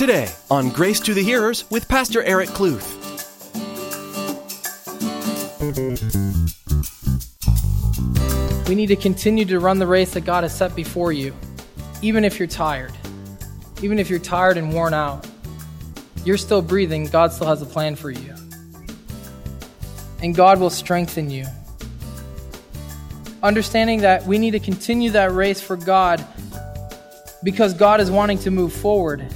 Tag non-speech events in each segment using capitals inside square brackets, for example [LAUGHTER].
Today on Grace to the Hearers with Pastor Eric Kluth. We need to continue to run the race that God has set before you, even if you're tired. Even if you're tired and worn out, you're still breathing, God still has a plan for you. And God will strengthen you. Understanding that we need to continue that race for God because God is wanting to move forward.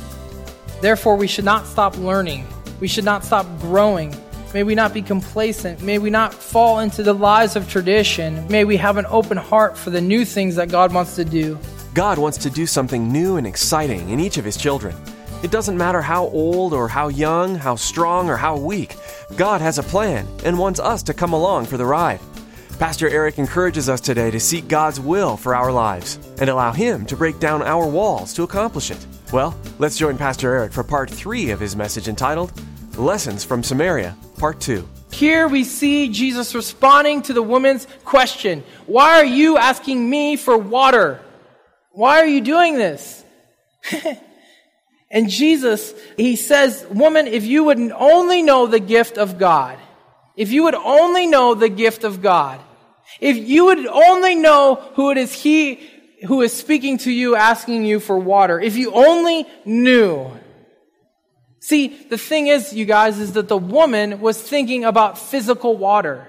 Therefore, we should not stop learning. We should not stop growing. May we not be complacent. May we not fall into the lies of tradition. May we have an open heart for the new things that God wants to do. God wants to do something new and exciting in each of His children. It doesn't matter how old or how young, how strong or how weak, God has a plan and wants us to come along for the ride. Pastor Eric encourages us today to seek God's will for our lives and allow Him to break down our walls to accomplish it. Well, let's join Pastor Eric for part three of his message entitled Lessons from Samaria, Part 2. Here we see Jesus responding to the woman's question Why are you asking me for water? Why are you doing this? [LAUGHS] and Jesus, he says, Woman, if you would only know the gift of God, if you would only know the gift of God, if you would only know who it is He who is speaking to you, asking you for water, if you only knew. See, the thing is, you guys, is that the woman was thinking about physical water.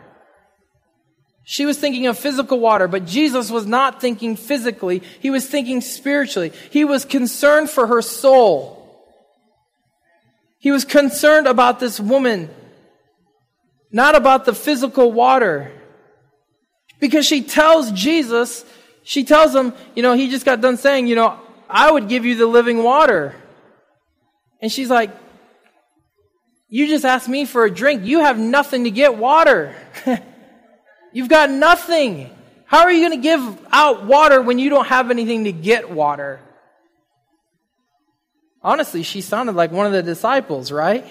She was thinking of physical water, but Jesus was not thinking physically. He was thinking spiritually. He was concerned for her soul. He was concerned about this woman, not about the physical water. Because she tells Jesus, she tells him, you know, he just got done saying, you know, I would give you the living water. And she's like, You just asked me for a drink. You have nothing to get water. [LAUGHS] You've got nothing. How are you going to give out water when you don't have anything to get water? Honestly, she sounded like one of the disciples, right?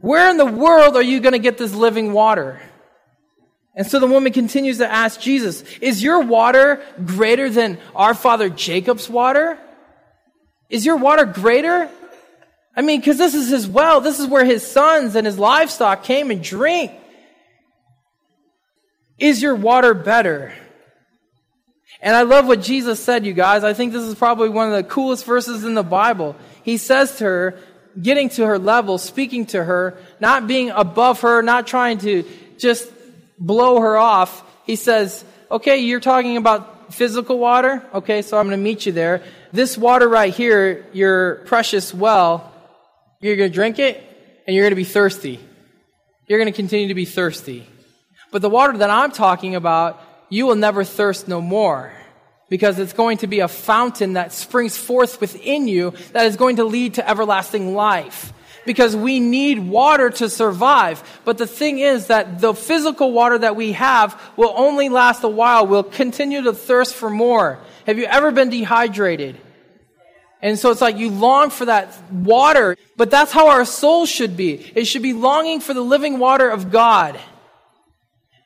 Where in the world are you going to get this living water? And so the woman continues to ask Jesus, Is your water greater than our father Jacob's water? Is your water greater? I mean, because this is his well. This is where his sons and his livestock came and drink. Is your water better? And I love what Jesus said, you guys. I think this is probably one of the coolest verses in the Bible. He says to her, getting to her level, speaking to her, not being above her, not trying to just blow her off. He says, okay, you're talking about physical water. Okay, so I'm going to meet you there. This water right here, your precious well, you're going to drink it and you're going to be thirsty. You're going to continue to be thirsty. But the water that I'm talking about, you will never thirst no more because it's going to be a fountain that springs forth within you that is going to lead to everlasting life. Because we need water to survive. But the thing is that the physical water that we have will only last a while. We'll continue to thirst for more. Have you ever been dehydrated? And so it's like you long for that water, but that's how our soul should be. It should be longing for the living water of God.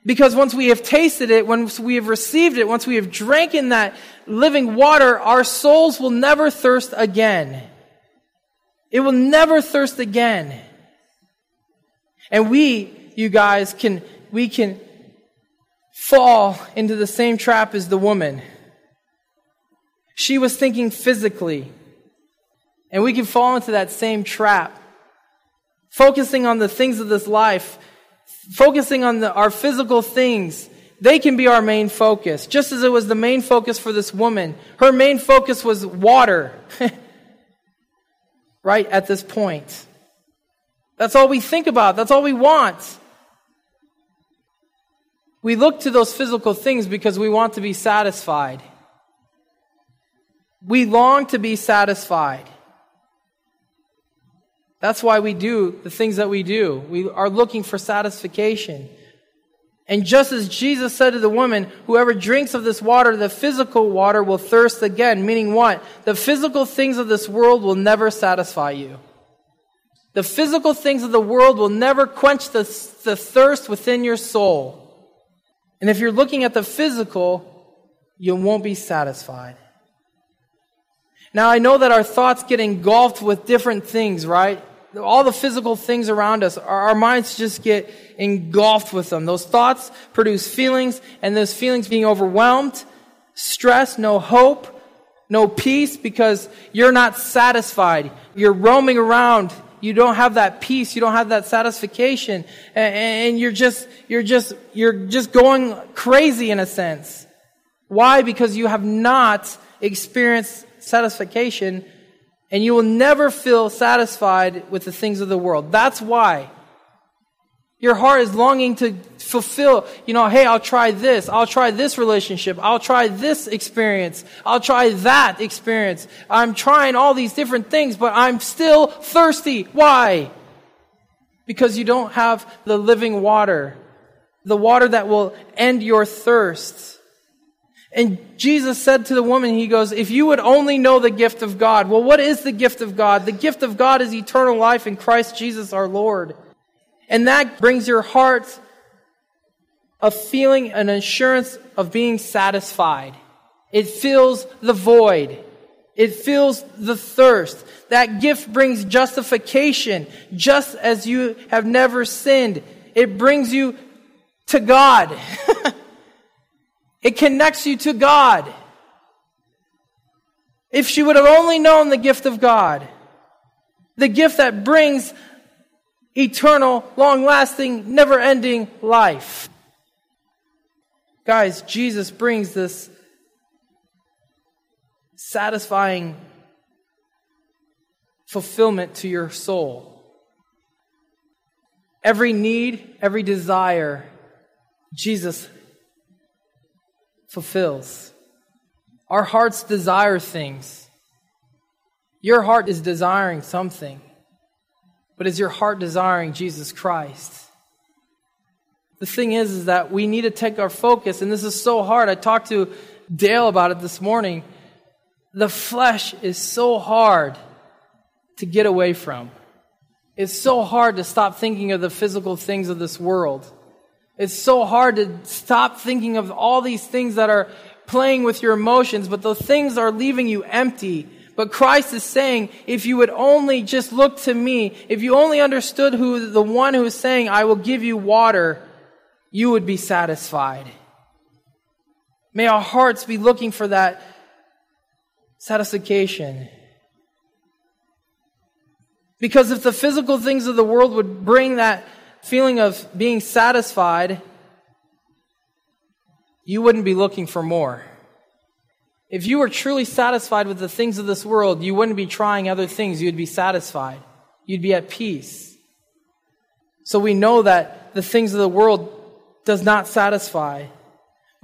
Because once we have tasted it, once we have received it, once we have drank in that living water, our souls will never thirst again. It will never thirst again. And we, you guys, can, we can fall into the same trap as the woman. She was thinking physically. And we can fall into that same trap. Focusing on the things of this life, focusing on the, our physical things, they can be our main focus. Just as it was the main focus for this woman. Her main focus was water. [LAUGHS] right at this point. That's all we think about. That's all we want. We look to those physical things because we want to be satisfied. We long to be satisfied. That's why we do the things that we do. We are looking for satisfaction. And just as Jesus said to the woman, whoever drinks of this water, the physical water, will thirst again. Meaning what? The physical things of this world will never satisfy you. The physical things of the world will never quench the, the thirst within your soul. And if you're looking at the physical, you won't be satisfied. Now, I know that our thoughts get engulfed with different things, right? All the physical things around us, our, our minds just get engulfed with them. Those thoughts produce feelings, and those feelings being overwhelmed, stress, no hope, no peace because you're not satisfied. You're roaming around. You don't have that peace. You don't have that satisfaction. And, you're just, you're just, you're just going crazy in a sense. Why? Because you have not experienced satisfaction and you will never feel satisfied with the things of the world. That's why. Your heart is longing to fulfill, you know, hey, I'll try this. I'll try this relationship. I'll try this experience. I'll try that experience. I'm trying all these different things, but I'm still thirsty. Why? Because you don't have the living water, the water that will end your thirst. And Jesus said to the woman, He goes, If you would only know the gift of God. Well, what is the gift of God? The gift of God is eternal life in Christ Jesus our Lord. And that brings your heart a feeling, an assurance of being satisfied. It fills the void. It fills the thirst. That gift brings justification, just as you have never sinned. It brings you to God. [LAUGHS] it connects you to God. If she would have only known the gift of God, the gift that brings eternal, long lasting, never ending life. Guys, Jesus brings this satisfying fulfillment to your soul. Every need, every desire, Jesus fulfills. Our hearts desire things. Your heart is desiring something. But is your heart desiring Jesus Christ? The thing is, is that we need to take our focus, and this is so hard. I talked to Dale about it this morning. The flesh is so hard to get away from. It's so hard to stop thinking of the physical things of this world. It's so hard to stop thinking of all these things that are playing with your emotions, but those things are leaving you empty but Christ is saying, if you would only just look to me, if you only understood who the one who is saying, I will give you water, you would be satisfied. May our hearts be looking for that satisfaction. Because if the physical things of the world would bring that feeling of being satisfied, you wouldn't be looking for more. If you were truly satisfied with the things of this world, you wouldn't be trying other things. You'd be satisfied. You'd be at peace. So we know that the things of the world does not satisfy.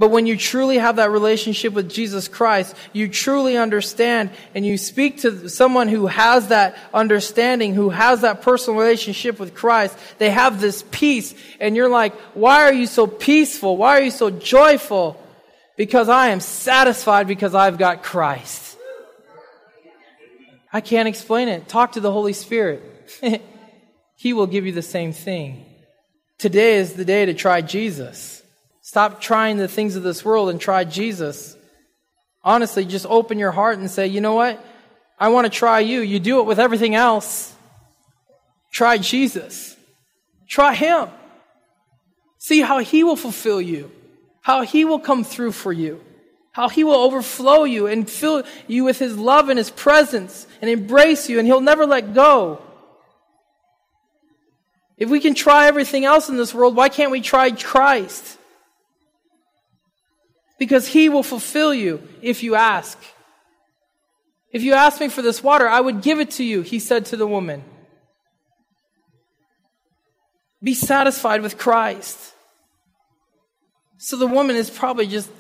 But when you truly have that relationship with Jesus Christ, you truly understand and you speak to someone who has that understanding, who has that personal relationship with Christ, they have this peace and you're like, why are you so peaceful? Why are you so joyful? Because I am satisfied because I've got Christ. I can't explain it. Talk to the Holy Spirit. [LAUGHS] he will give you the same thing. Today is the day to try Jesus. Stop trying the things of this world and try Jesus. Honestly, just open your heart and say, you know what? I want to try you. You do it with everything else. Try Jesus. Try Him. See how He will fulfill you how He will come through for you, how He will overflow you and fill you with His love and His presence and embrace you, and He'll never let go. If we can try everything else in this world, why can't we try Christ? Because He will fulfill you if you ask. If you ask me for this water, I would give it to you, he said to the woman. Be satisfied with Christ. So the woman is probably just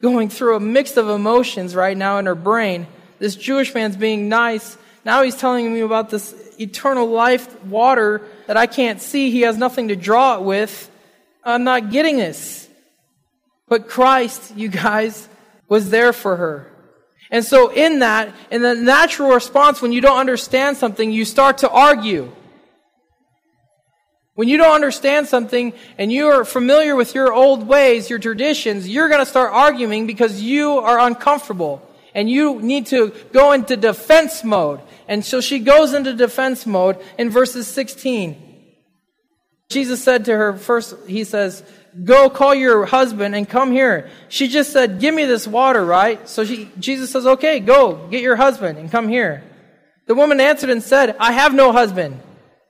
going through a mix of emotions right now in her brain. This Jewish man's being nice. Now he's telling me about this eternal life water that I can't see. He has nothing to draw it with. I'm not getting this. But Christ, you guys, was there for her. And so in that, in the natural response when you don't understand something, you start to argue. When you don't understand something and you are familiar with your old ways, your traditions, you're going to start arguing because you are uncomfortable. and you need to go into defense mode. And so she goes into defense mode in verses 16. Jesus said to her first, he says, go call your husband and come here. She just said, give me this water, right? So she, Jesus says, okay, go get your husband and come here. The woman answered and said, I have no husband.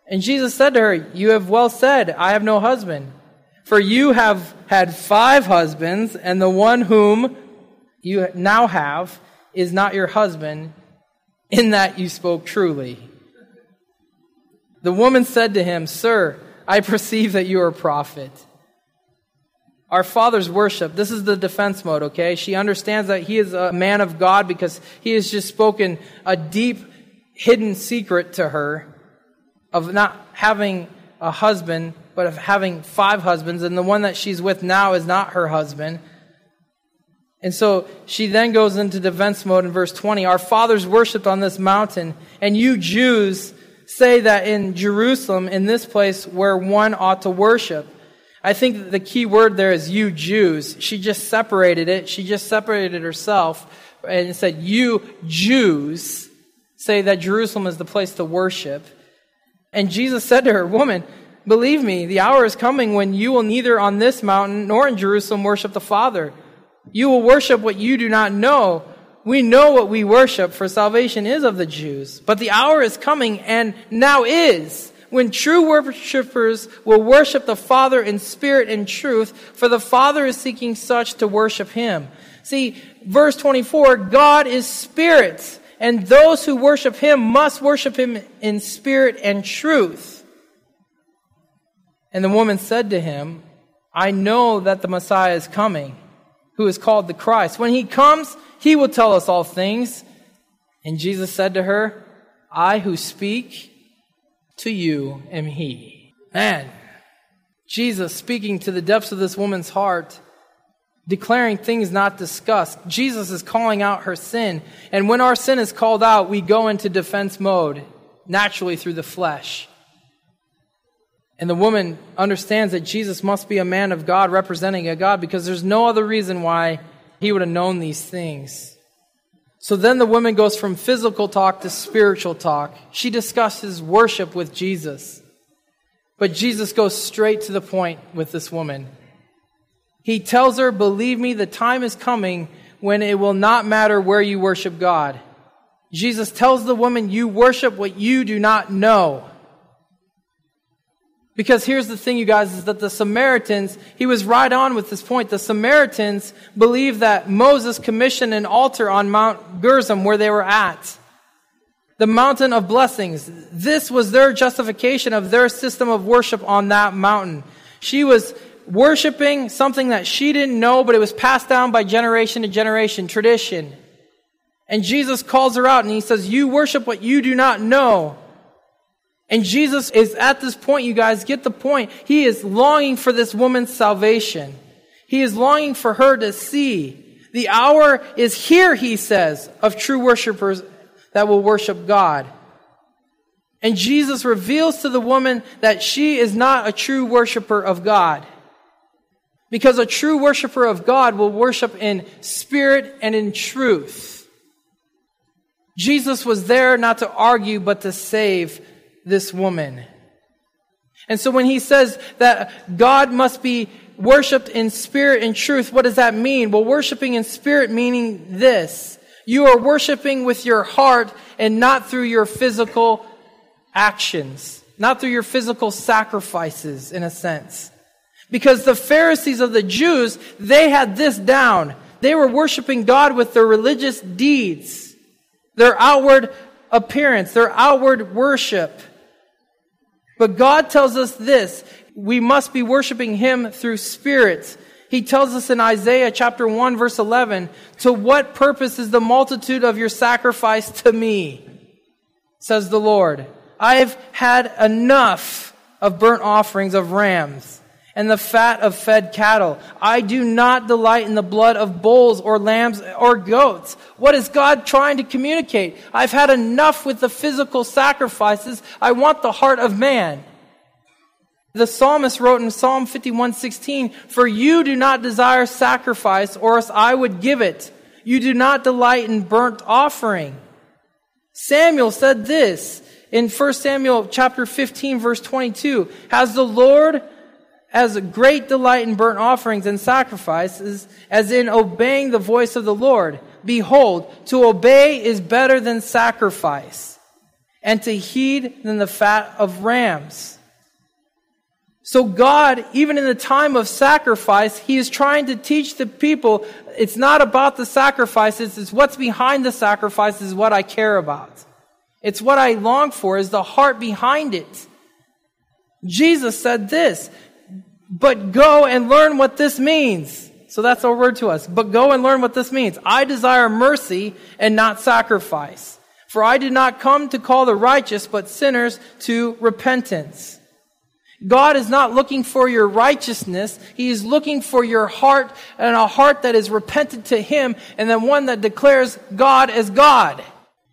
And Jesus said to her, you have well said, I have no husband. For you have had five husbands and the one whom you now have is not your husband in that you spoke truly. The woman said to him, Sir, I perceive that you are a prophet. Our father's worship, this is the defense mode, okay? She understands that he is a man of God because he has just spoken a deep, hidden secret to her of not having a husband, but of having five husbands, and the one that she's with now is not her husband. And so she then goes into defense mode in verse 20. Our fathers worshiped on this mountain, and you Jews say that in Jerusalem, in this place where one ought to worship. I think the key word there is you Jews. She just separated it. She just separated herself and said, You Jews say that Jerusalem is the place to worship. And Jesus said to her, Woman, believe me, the hour is coming when you will neither on this mountain nor in Jerusalem worship the Father. You will worship what you do not know we know what we worship, for salvation is of the Jews. But the hour is coming, and now is, when true worshippers will worship the Father in spirit and truth, for the Father is seeking such to worship him. See, verse 24, God is spirit, and those who worship him must worship him in spirit and truth. And the woman said to him, I know that the Messiah is coming, who is called the Christ. When he comes, he will tell us all things. And Jesus said to her, I who speak to you am he. Man, Jesus speaking to the depths of this woman's heart, declaring things not discussed. Jesus is calling out her sin. And when our sin is called out, we go into defense mode, naturally through the flesh. And the woman understands that Jesus must be a man of God representing a God because there's no other reason why he would have known these things. So then the woman goes from physical talk to spiritual talk. She discusses worship with Jesus. But Jesus goes straight to the point with this woman. He tells her, Believe me, the time is coming when it will not matter where you worship God. Jesus tells the woman, You worship what you do not know. Because here's the thing, you guys, is that the Samaritans, he was right on with this point. The Samaritans believed that Moses commissioned an altar on Mount Gerizim where they were at. The mountain of blessings. This was their justification of their system of worship on that mountain. She was worshiping something that she didn't know, but it was passed down by generation to generation, tradition. And Jesus calls her out and he says, You worship what you do not know. And Jesus is at this point, you guys get the point. He is longing for this woman's salvation. He is longing for her to see. The hour is here, he says, of true worshipers that will worship God. And Jesus reveals to the woman that she is not a true worshiper of God. Because a true worshiper of God will worship in spirit and in truth. Jesus was there not to argue, but to save this woman. And so when he says that God must be worshiped in spirit and truth, what does that mean? Well, worshiping in spirit meaning this. You are worshiping with your heart and not through your physical actions, not through your physical sacrifices, in a sense. Because the Pharisees of the Jews, they had this down. They were worshiping God with their religious deeds, their outward appearance, their outward worship. But God tells us this we must be worshiping Him through spirit. He tells us in Isaiah chapter 1 verse 11, to what purpose is the multitude of your sacrifice to me? Says the Lord. I've had enough of burnt offerings of rams and the fat of fed cattle. I do not delight in the blood of bulls or lambs or goats. What is God trying to communicate? I've had enough with the physical sacrifices. I want the heart of man. The psalmist wrote in Psalm 51:16, "For you do not desire sacrifice, or else I would give it. You do not delight in burnt offering. Samuel said this in 1 Samuel chapter 15 verse 22. Has the Lord as a great delight in burnt offerings and sacrifices as in obeying the voice of the Lord. Behold, to obey is better than sacrifice and to heed than the fat of rams. So God, even in the time of sacrifice, He is trying to teach the people it's not about the sacrifices, it's what's behind the sacrifices what I care about. It's what I long for, is the heart behind it. Jesus said this, but go and learn what this means. So that's our word to us. But go and learn what this means. I desire mercy and not sacrifice. For I did not come to call the righteous, but sinners to repentance. God is not looking for your righteousness. He is looking for your heart and a heart that is repentant to Him and then one that declares God as God.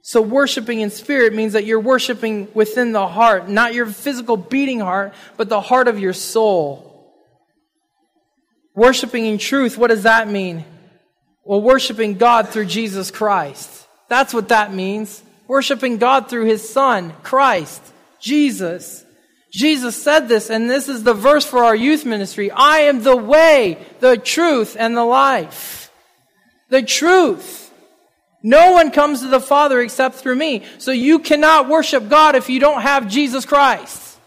So worshiping in spirit means that you're worshiping within the heart, not your physical beating heart, but the heart of your soul. Worshiping in truth, what does that mean? Well, worshiping God through Jesus Christ. That's what that means. Worshiping God through His Son, Christ, Jesus. Jesus said this, and this is the verse for our youth ministry. I am the way, the truth, and the life. The truth. No one comes to the Father except through me. So you cannot worship God if you don't have Jesus Christ.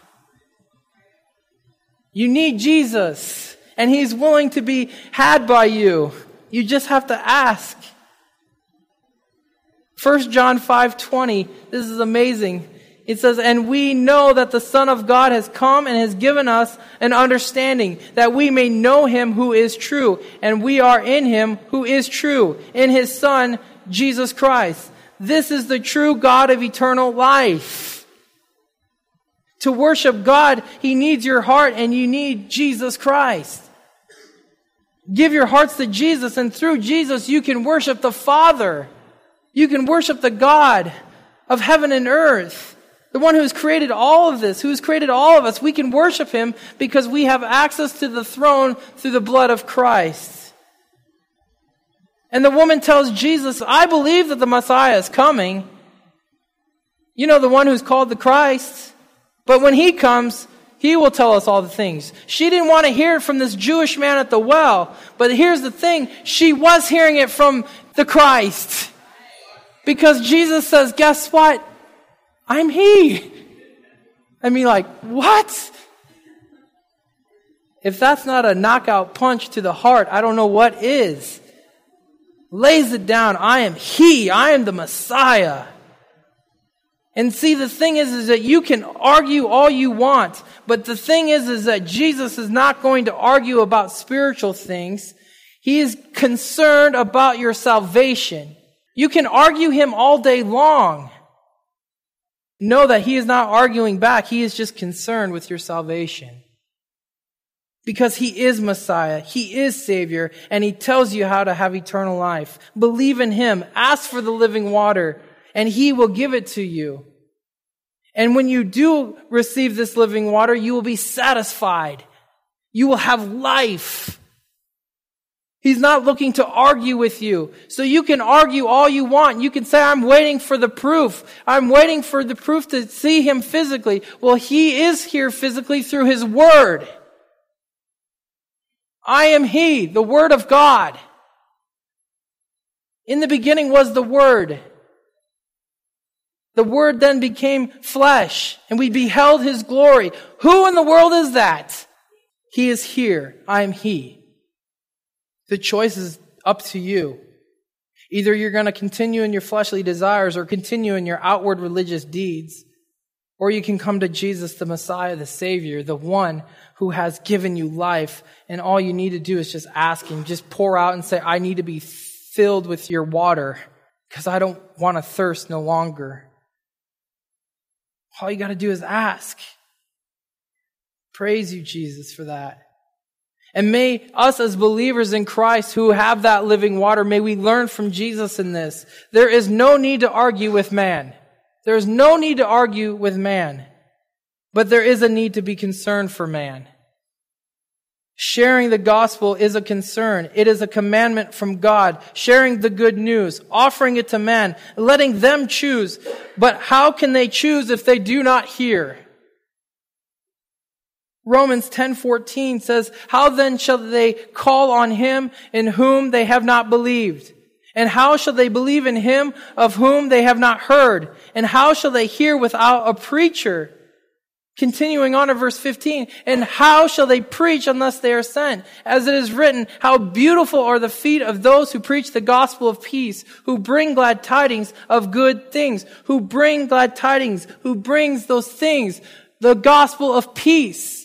You need Jesus, and He's willing to be had by you. You just have to ask. 1 John 5:20 This is amazing. It says, And we know that the Son of God has come and has given us an understanding that we may know him who is true. And we are in him who is true, in his Son, Jesus Christ. This is the true God of eternal life. To worship God, he needs your heart and you need Jesus Christ. Give your hearts to Jesus, and through Jesus, you can worship the Father. You can worship the God of heaven and earth. The one who has created all of this, who has created all of us, we can worship him because we have access to the throne through the blood of Christ. And the woman tells Jesus, I believe that the Messiah is coming. You know, the one who's called the Christ. But when he comes, he will tell us all the things. She didn't want to hear it from this Jewish man at the well. But here's the thing. She was hearing it from the Christ. Because Jesus says, guess what? I'm he. I mean, like, what? If that's not a knockout punch to the heart, I don't know what is. Lays it down. I am he. I am the Messiah. And see, the thing is, is that you can argue all you want, but the thing is, is that Jesus is not going to argue about spiritual things. He is concerned about your salvation. You can argue him all day long. Know that he is not arguing back. He is just concerned with your salvation. Because he is Messiah. He is Savior. And he tells you how to have eternal life. Believe in him. Ask for the living water and he will give it to you. And when you do receive this living water, you will be satisfied. You will have life. He's not looking to argue with you. So you can argue all you want. You can say, I'm waiting for the proof. I'm waiting for the proof to see him physically. Well, he is here physically through his word. I am he, the word of God. In the beginning was the word. The word then became flesh and we beheld his glory. Who in the world is that? He is here. I am he. The choice is up to you. Either you're going to continue in your fleshly desires or continue in your outward religious deeds, or you can come to Jesus, the Messiah, the Savior, the one who has given you life, and all you need to do is just ask Him, just pour out and say, I need to be filled with your water because I don't want to thirst no longer. All you got to do is ask. Praise you, Jesus, for that. And may us as believers in Christ who have that living water, may we learn from Jesus in this. There is no need to argue with man. There is no need to argue with man. But there is a need to be concerned for man. Sharing the gospel is a concern. It is a commandment from God. Sharing the good news, offering it to man, letting them choose. But how can they choose if they do not hear? Romans 10:14 says, "How then shall they call on him in whom they have not believed? And how shall they believe in him of whom they have not heard? And how shall they hear without a preacher?" Continuing on to verse 15, and how shall they preach unless they are sent? As it is written, how beautiful are the feet of those who preach the gospel of peace, who bring glad tidings of good things, who bring glad tidings, who brings those things, the gospel of peace.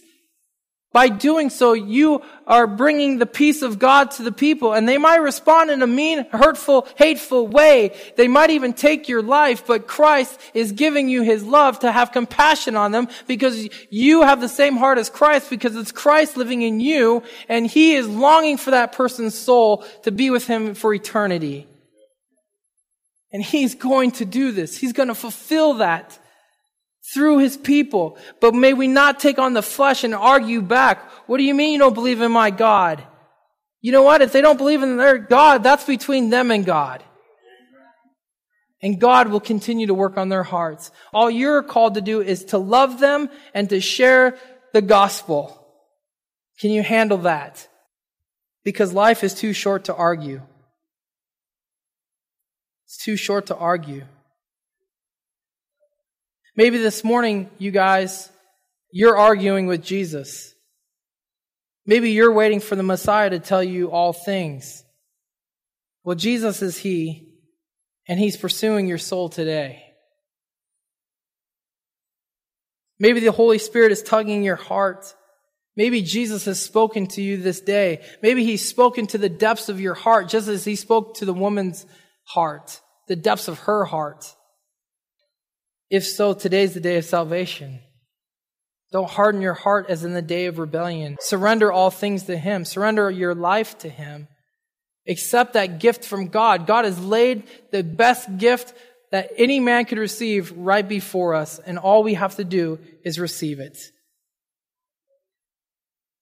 By doing so, you are bringing the peace of God to the people, and they might respond in a mean, hurtful, hateful way. They might even take your life, but Christ is giving you his love to have compassion on them because you have the same heart as Christ because it's Christ living in you, and he is longing for that person's soul to be with him for eternity. And he's going to do this. He's going to fulfill that through his people. But may we not take on the flesh and argue back. What do you mean you don't believe in my God? You know what? If they don't believe in their God, that's between them and God. And God will continue to work on their hearts. All you're called to do is to love them and to share the gospel. Can you handle that? Because life is too short to argue. It's too short to argue. Maybe this morning, you guys, you're arguing with Jesus. Maybe you're waiting for the Messiah to tell you all things. Well, Jesus is He, and He's pursuing your soul today. Maybe the Holy Spirit is tugging your heart. Maybe Jesus has spoken to you this day. Maybe He's spoken to the depths of your heart, just as He spoke to the woman's heart, the depths of her heart. If so, today's the day of salvation. Don't harden your heart as in the day of rebellion. Surrender all things to Him. Surrender your life to Him. Accept that gift from God. God has laid the best gift that any man could receive right before us, and all we have to do is receive it.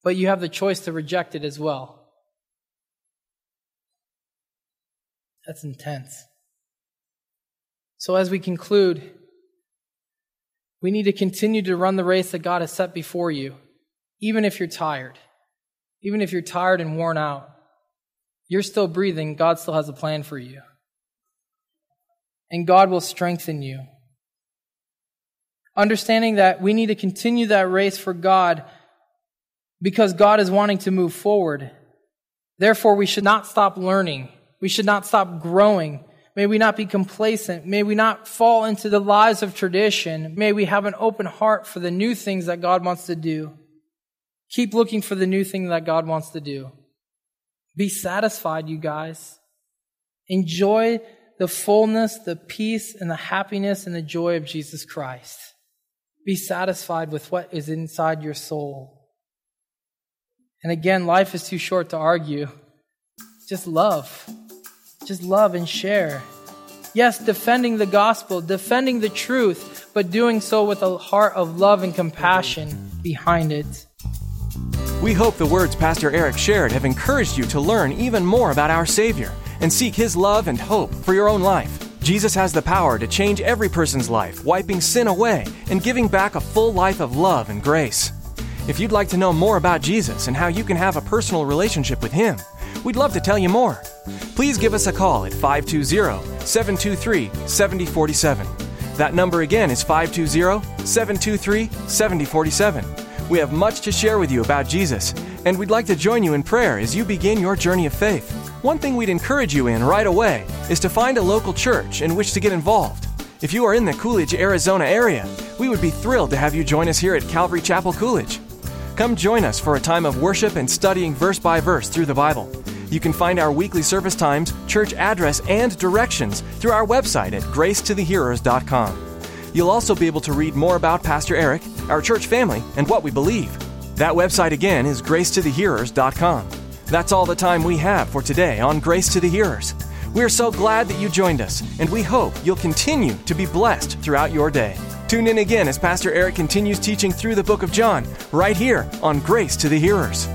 But you have the choice to reject it as well. That's intense. So, as we conclude, we need to continue to run the race that God has set before you, even if you're tired. Even if you're tired and worn out, you're still breathing. God still has a plan for you. And God will strengthen you. Understanding that we need to continue that race for God because God is wanting to move forward. Therefore, we should not stop learning. We should not stop growing. May we not be complacent. May we not fall into the lies of tradition. May we have an open heart for the new things that God wants to do. Keep looking for the new thing that God wants to do. Be satisfied, you guys. Enjoy the fullness, the peace, and the happiness and the joy of Jesus Christ. Be satisfied with what is inside your soul. And again, life is too short to argue. Just love. Just love and share. Yes, defending the gospel, defending the truth, but doing so with a heart of love and compassion behind it. We hope the words Pastor Eric shared have encouraged you to learn even more about our Savior and seek His love and hope for your own life. Jesus has the power to change every person's life, wiping sin away and giving back a full life of love and grace. If you'd like to know more about Jesus and how you can have a personal relationship with Him, we'd love to tell you more please give us a call at 520 723 7047. That number again is 520 723 7047. We have much to share with you about Jesus, and we'd like to join you in prayer as you begin your journey of faith. One thing we'd encourage you in right away is to find a local church in which to get involved. If you are in the Coolidge, Arizona area, we would be thrilled to have you join us here at Calvary Chapel Coolidge. Come join us for a time of worship and studying verse by verse through the Bible. You can find our weekly service times, church address, and directions through our website at gracetothehearers.com. You'll also be able to read more about Pastor Eric, our church family, and what we believe. That website again is gracetothehearers.com. That's all the time we have for today on Grace to the Hearers. We're so glad that you joined us, and we hope you'll continue to be blessed throughout your day. Tune in again as Pastor Eric continues teaching through the book of John, right here on Grace to the Hearers.